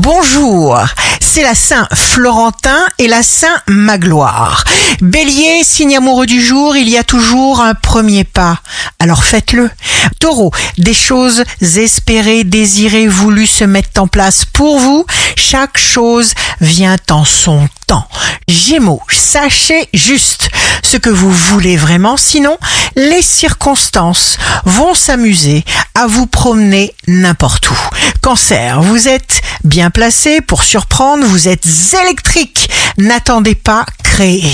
bonjour. C'est la Saint Florentin et la Saint Magloire. Bélier, signe amoureux du jour, il y a toujours un premier pas. Alors faites-le. Taureau, des choses espérées, désirées, voulues se mettent en place pour vous. Chaque chose vient en son temps. Gémeaux, sachez juste ce que vous voulez vraiment, sinon les circonstances vont s'amuser à vous promener n'importe où. Cancer, vous êtes bien placé pour surprendre, vous êtes électrique, n'attendez pas, créer.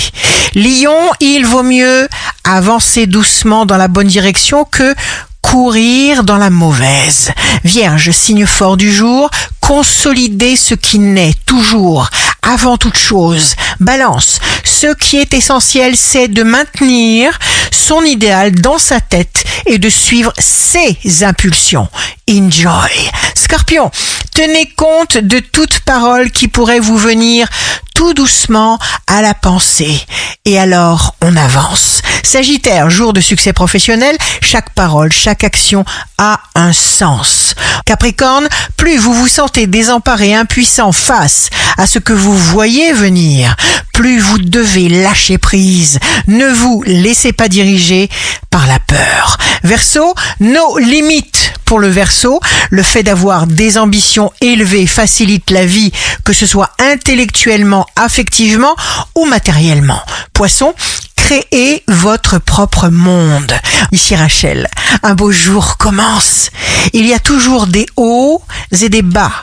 Lion, il vaut mieux avancer doucement dans la bonne direction que courir dans la mauvaise. Vierge, signe fort du jour, consolider ce qui naît toujours, avant toute chose. Balance, ce qui est essentiel, c'est de maintenir son idéal dans sa tête et de suivre ses impulsions. Enjoy. Scorpion, tenez compte de toute parole qui pourrait vous venir tout doucement à la pensée. Et alors, on avance. Sagittaire, jour de succès professionnel, chaque parole, chaque action a un sens. Capricorne, plus vous vous sentez désemparé, impuissant face à ce que vous voyez venir, plus vous devez lâcher prise. Ne vous laissez pas diriger par la peur. Verseau, nos limites pour le verso, le fait d'avoir des ambitions élevées facilite la vie, que ce soit intellectuellement, affectivement ou matériellement. Poisson, créez votre propre monde. Ici Rachel, un beau jour commence. Il y a toujours des hauts et des bas.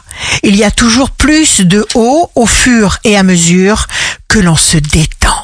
Il y a toujours plus de hauts au fur et à mesure que l'on se détend.